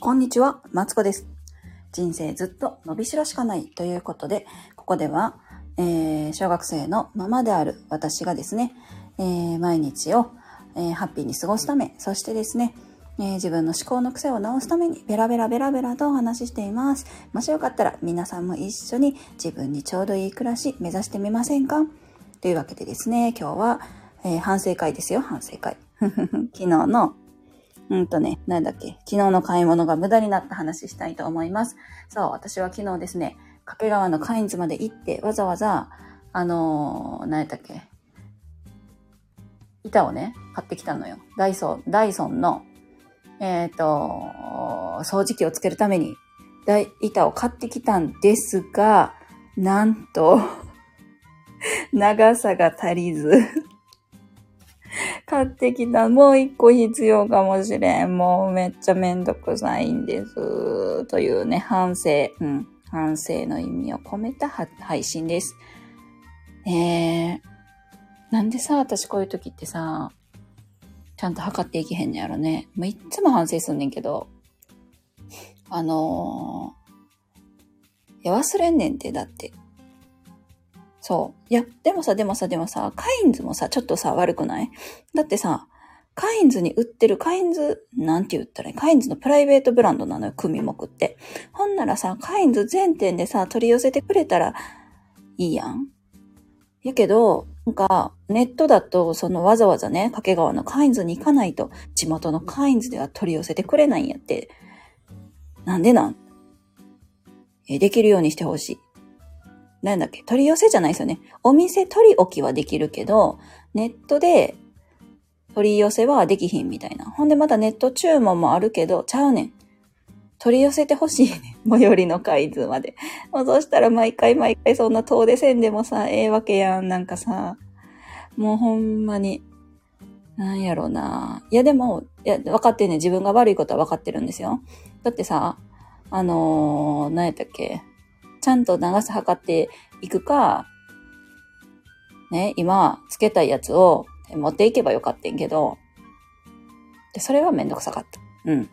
こんにちは、マツコです。人生ずっと伸びしろしかないということで、ここでは、えー、小学生のママである私がですね、えー、毎日を、えー、ハッピーに過ごすため、そしてですね、えー、自分の思考の癖を直すためにベラベラベラベラとお話ししています。もしよかったら皆さんも一緒に自分にちょうどいい暮らし目指してみませんか？というわけでですね、今日は、えー、反省会ですよ、反省会。昨日のうんとね、なんだっけ、昨日の買い物が無駄になった話したいと思います。そう、私は昨日ですね、掛川のカインズまで行って、わざわざ、あのー、何やったっけ、板をね、買ってきたのよ。ダイソン、ダイソンの、えっ、ー、と、掃除機をつけるために、板を買ってきたんですが、なんと、長さが足りず買ってきた。もう一個必要かもしれん。もうめっちゃめんどくさいんです。というね、反省。うん。反省の意味を込めた配信です。えー、なんでさ、私こういう時ってさ、ちゃんと測っていけへんのやろね。もういっつも反省すんねんけど、あのー、いや、忘れんねんって、だって。そう。いや、でもさ、でもさ、でもさ、カインズもさ、ちょっとさ、悪くない？だってさ、カインズに売ってるカインズ、なんて言ったらいい？カインズのプライベートブランドなのよ、組目って。ほんならさ、カインズ全店でさ、取り寄せてくれたらいいやん。やけど、なんか、ネットだと、そのわざわざね、掛川のカインズに行かないと、地元のカインズでは取り寄せてくれないんやって。なんでなん？え、できるようにしてほしい。なんだっけ、取り寄せじゃないですよね。お店取り置きはできるけど、ネットで取り寄せはできひんみたいな。ほんでまたネット注文もあるけど、ちゃうねん。取り寄せてほしいね。最寄りの回数まで。もうそしたら毎回毎回そんな遠出せんでもさ、ええわけやん。なんかさ、もうほんまに。なんやろうな。いやでも、いや、分かってんね自分が悪いことは分かってるんですよ。だってさ、あのー、何やったっけ？ちゃんと長さ測っていくか、ね、今、つけたいやつを持っていけばよかったんけど、で、それはめんどくさかった。うん。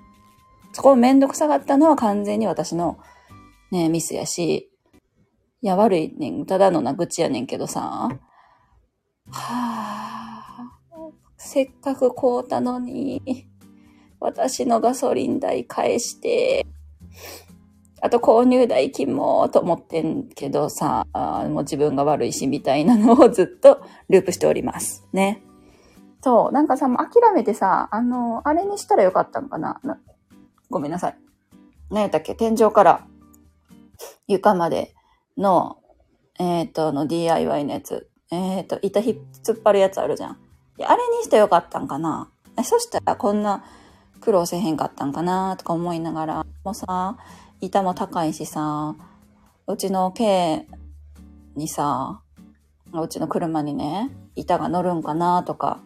そこをめんどくさかったのは完全に私のね、ミスやし、いや、悪いねん、ただのな愚痴やねんけどさ、はあ、せっかく買うたのに、私のガソリン代返して、あと購入代金もと思ってんけどさ、もう自分が悪いしみたいなのをずっとループしております。ね。そう、なんかさ、もう諦めてさ、あの、あれにしたらよかったんかな。なごめんなさい。何やったっけ？天井から床までの、えっ、ー、と、の DIY のやつ。えっ、ー、と、板ひ突っ張るやつあるじゃん。あれにしてよかったんかな。そしたらこんな苦労せへんかったんかなとか思いながら、もうさ、板も高いしさ、うちの軽にさ、うちの車にね、板が乗るんかなとか、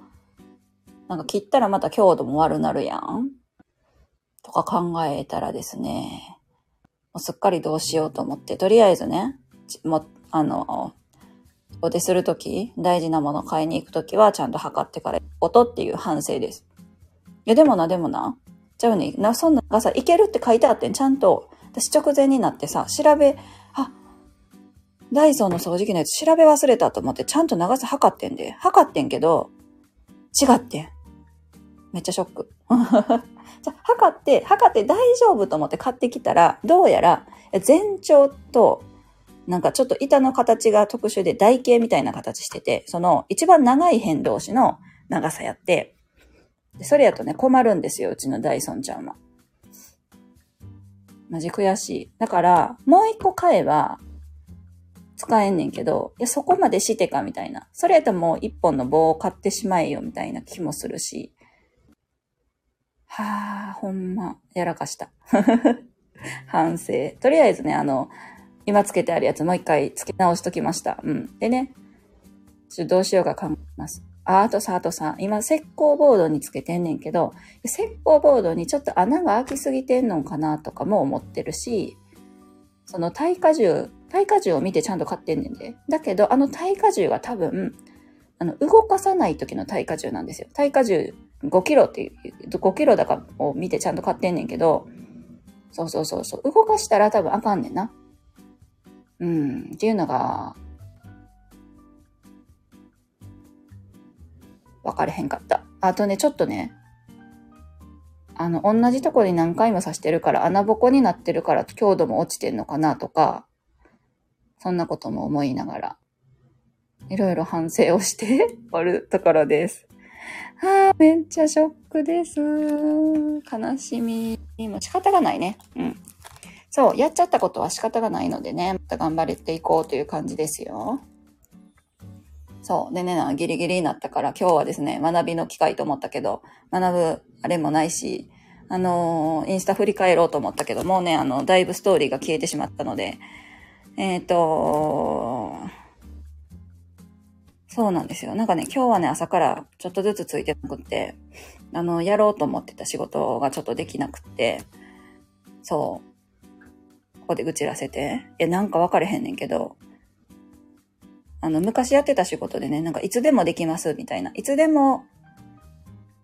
なんか切ったらまた強度も悪なるやんとか考えたらですね、もうすっかりどうしようと思って、とりあえずね、もあの、お手するとき、大事なもの買いに行くときはちゃんと測ってから音っていう反省です。いや、でもな、でもな、ちゃうねな、そんながさ、いけるって書いてあって、ちゃんと、私直前になってさ、調べ、あ、ダイソーの掃除機のやつ調べ忘れたと思ってちゃんと長さ測ってんで。測ってんけど、違ってん。めっちゃショック。測って、測って大丈夫と思って買ってきたら、どうやら、全長と、なんかちょっと板の形が特殊で台形みたいな形してて、その一番長い辺同士の長さやって、それやとね、困るんですよ、うちのダイソンちゃんは。マジ悔しい。だから、もう一個買えば、使えんねんけど、いや、そこまでしてかみたいな。それやったらもう一本の棒を買ってしまえよみたいな気もするし。はあ、ほんま、やらかした。反省。とりあえずね、あの、今つけてあるやつもう一回付け直しときました。うん。でね、ちょっとどうしようか考えます。あ、あとさ、あとさ、今石膏ボードにつけてんねんけど、石膏ボードにちょっと穴が開きすぎてんのかなとかも思ってるし、その耐荷重、耐荷重を見てちゃんと買ってんねんで。だけど、あの耐荷重は多分、あの、動かさない時の耐荷重なんですよ。耐荷重5キロっていう、5キロだかを見てちゃんと買ってんねんけど、そうそうそうそう。動かしたら多分あかんねんな。うん。っていうのが、分かれへんかった。あとね、ちょっとね、あの、同じとこに何回も刺してるから穴ぼこになってるから強度も落ちてんのかなとか、そんなことも思いながら、いろいろ反省をしておるところです。ああ、めっちゃショックです。悲しみも仕方がないね。うん。そう、やっちゃったことは仕方がないのでね、また頑張っていこうという感じですよ。そう。でね、ギリギリになったから今日はですね、学びの機会と思ったけど、学ぶあれもないし、あのー、インスタ振り返ろうと思ったけど、もうね、あの、だいぶストーリーが消えてしまったので、えっ、ー、とそうなんですよ。なんかね、今日はね、朝からちょっとずつついてなくって、あの、やろうと思ってた仕事がちょっとできなくって、そう。ここで愚痴らせて。いや、なんか分かれへんねんけど、あの、昔やってた仕事でね、なんかいつでもできますみたいな。いつでも、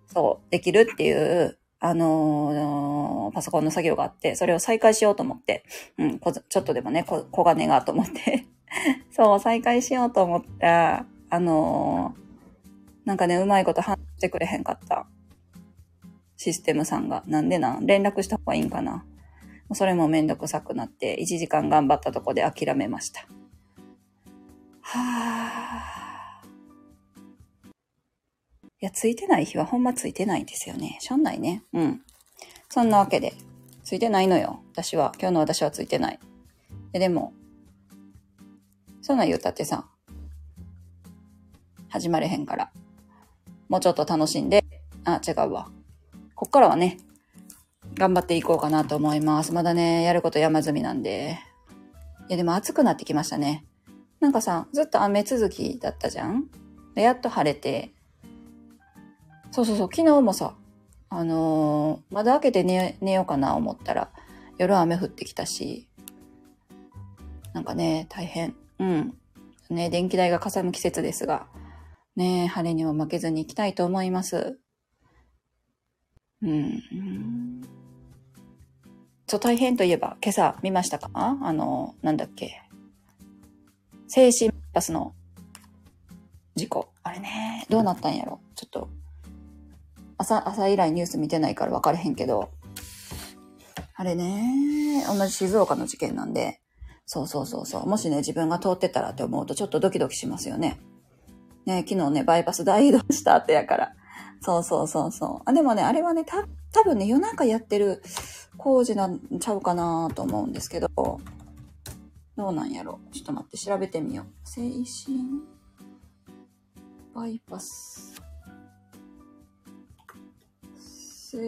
そう、できるっていう、あのー、パソコンの作業があって、それを再開しようと思って、うん、ちょっとでもね、小金がと思って そう、再開しようと思った、あのー、なんかね、うまいこと話してくれへんかった。システムさんが。なんでなん？連絡した方がいいんかなそれもめんどくさくなって、1時間頑張ったとこで諦めました。はぁ。いや、ついてない日はほんまついてないんですよね。しょんないね。うん。そんなわけで、ついてないのよ。私は。今日の私はついてない。で、でも、そんなん言ったってさ、始まれへんから。もうちょっと楽しんで、あ、違うわ。こっからはね、頑張っていこうかなと思います。まだね、やること山積みなんで。いや、でも暑くなってきましたね。なんかさ、ずっと雨続きだったじゃん？やっと晴れて。そうそうそう、昨日もさ、あのー、窓開けて寝寝ようかな思ったら、夜雨降ってきたし、なんかね、大変。うん。ね、電気代がかさむ季節ですが、ね、晴れにも負けずに行きたいと思います。うん。そう、大変といえば、今朝見ましたか？あの、なんだっけ？精神バスの事故。あれね、どうなったんやろちょっと、朝、朝以来ニュース見てないから分かれへんけど、あれね、同じ静岡の事件なんで、そうそうそうそう。もしね、自分が通ってたらって思うとちょっとドキドキしますよね。ね、昨日ね、バイパス大移動した後やから。そうそうそうそう。あ、でもね、あれはね、た、多分ね、夜中やってる工事なんちゃうかなと思うんですけど、どうなんやろちょっと待って調べてみよう。精神バイパス。精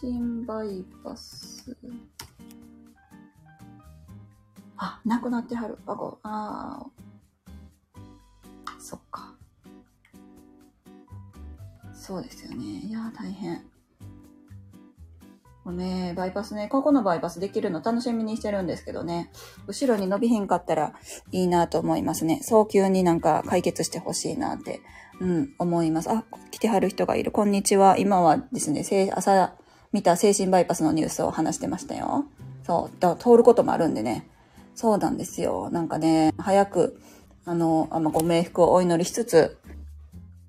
神バイパス。あ、なくなってはる。あ、ご、あそっか。そうですよね。いや大変。もうね、バイパスね、ここのバイパスできるの楽しみにしてるんですけどね、後ろに伸びへんかったらいいなと思いますね。早急になんか解決してほしいなって、うん、思います。あ、来てはる人がいる。こんにちは。今はですね、朝見た精神バイパスのニュースを話してましたよ。そう、だ通ることもあるんでね。そうなんですよ。なんかね、早く、あの、あまご冥福をお祈りしつつ、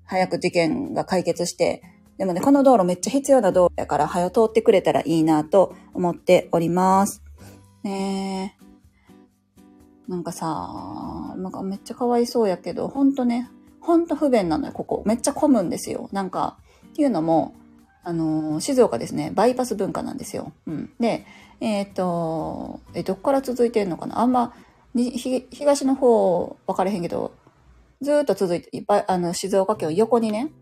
早く事件が解決して、でもね、この道路めっちゃ必要な道路やから、早通ってくれたらいいなと思っております。ねえ。なんかさ、なんかめっちゃかわいそうやけど、ほんとね、ほんと不便なのよ、ここ。めっちゃ混むんですよ。なんか、っていうのも、あのー、静岡ですね、バイパス文化なんですよ。うん。で、えっ、ー、と、え、どっから続いてんのかな？あんま、東の方分かれへんけど、ずっと続いて、いっぱい、あの、静岡県を横にね、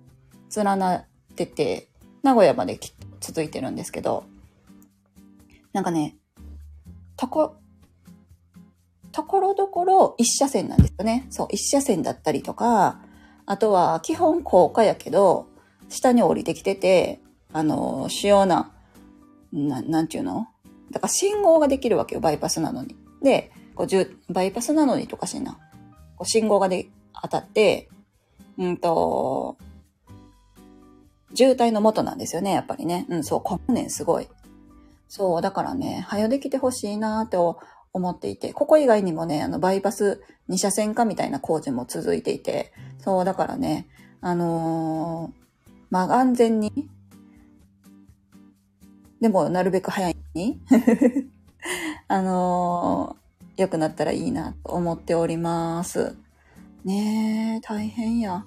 連なってて、名古屋まで続いてるんですけど、なんかね、とこ、ところどころ一車線なんですよね。そう、一車線だったりとか、あとは基本高架やけど、下に降りてきてて、あの、主要な、ななんていうの？だから信号ができるわけよ、バイパスなのに。で、こうバイパスなのにとかしな。こう信号がで当たって、うんと、渋滞の元なんですよね、やっぱりね。うん、そう、混むね、すごい。そう、だからね、早できてほしいなと思っていて、ここ以外にもね、あの、バイパス2車線化みたいな工事も続いていて、そう、だからね、あのー、まあ、安全に、でも、なるべく早いに、あのー、良くなったらいいなと思っております。ねえ、大変や。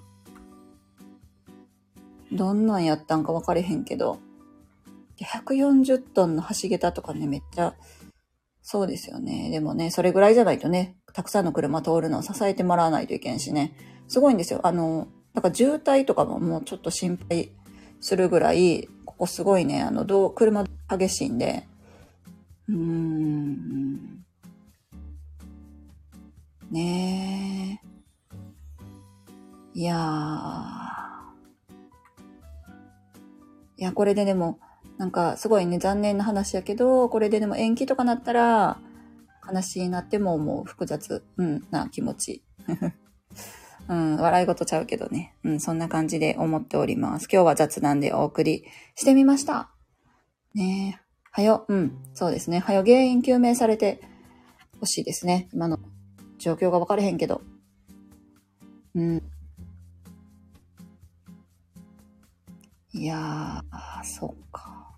どんなんやったんか分かれへんけど。140トンの橋桁とかね、めっちゃ、そうですよね。でもね、それぐらいじゃないとね、たくさんの車通るのを支えてもらわないといけんしね。すごいんですよ。あの、なんか渋滞とかももうちょっと心配するぐらい、ここすごいね、あの、どう、車激しいんで、うーん。ねえ。いやー。いや、これででも、なんかすごいね、残念な話やけど、これででも延期とかなったら、悲しいなってももう複雑、うん、な気持ち。うん、笑い事ちゃうけどね。うん、そんな感じで思っております。今日は雑談でお送りしてみました。ねえ。はよ、うん、そうですね。はよ原因究明されてほしいですね。今の状況が分かれへんけど。うん。いやー、そっか。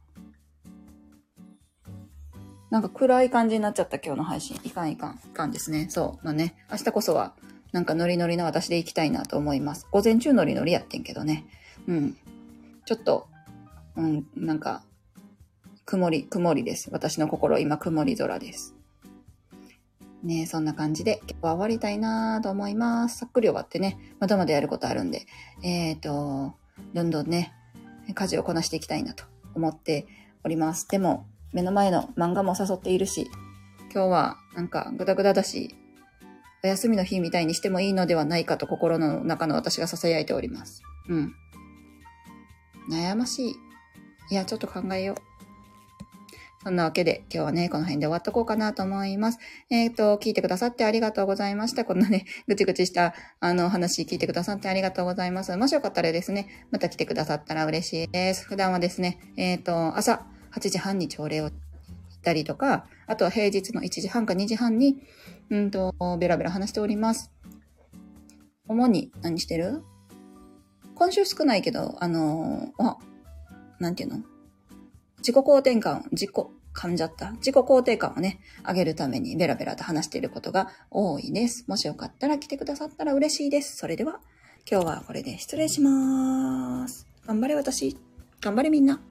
なんか暗い感じになっちゃった今日の配信。いかんいかん。いかんですね。そう。まあね、明日こそは、なんかノリノリの私で行きたいなと思います。午前中ノリノリやってんけどね。うん。ちょっと、うん、なんか、曇り、曇りです。私の心、今曇り空です。ねそんな感じで今日は終わりたいなと思います。さっくり終わってね、まだまだやることあるんで、えっ、ー、と、どんどんね、家事をこなしていきたいなと思っております。でも、目の前の漫画も誘っているし、今日はなんかグダグダだし、お休みの日みたいにしてもいいのではないかと心の中の私が囁いております。うん。悩ましい。いや、ちょっと考えよう。そんなわけで、今日はね、この辺で終わっとこうかなと思います。えっ、ー、と、聞いてくださってありがとうございました。こんなね、ぐちぐちした、あの、話聞いてくださってありがとうございます。もしよかったらですね、また来てくださったら嬉しいです。普段はですね、えっ、ー、と、朝8時半に朝礼をしたりとか、あとは平日の1時半か2時半に、うんと、ベラベラ話しております。主に何してる？今週少ないけど、あのあ、なんていうの？自己肯定感を、自己、噛んじゃった。自己肯定感をね、上げるためにベラベラと話していることが多いです。もしよかったら来てくださったら嬉しいです。それでは、今日はこれで失礼します。頑張れ私。頑張れみんな。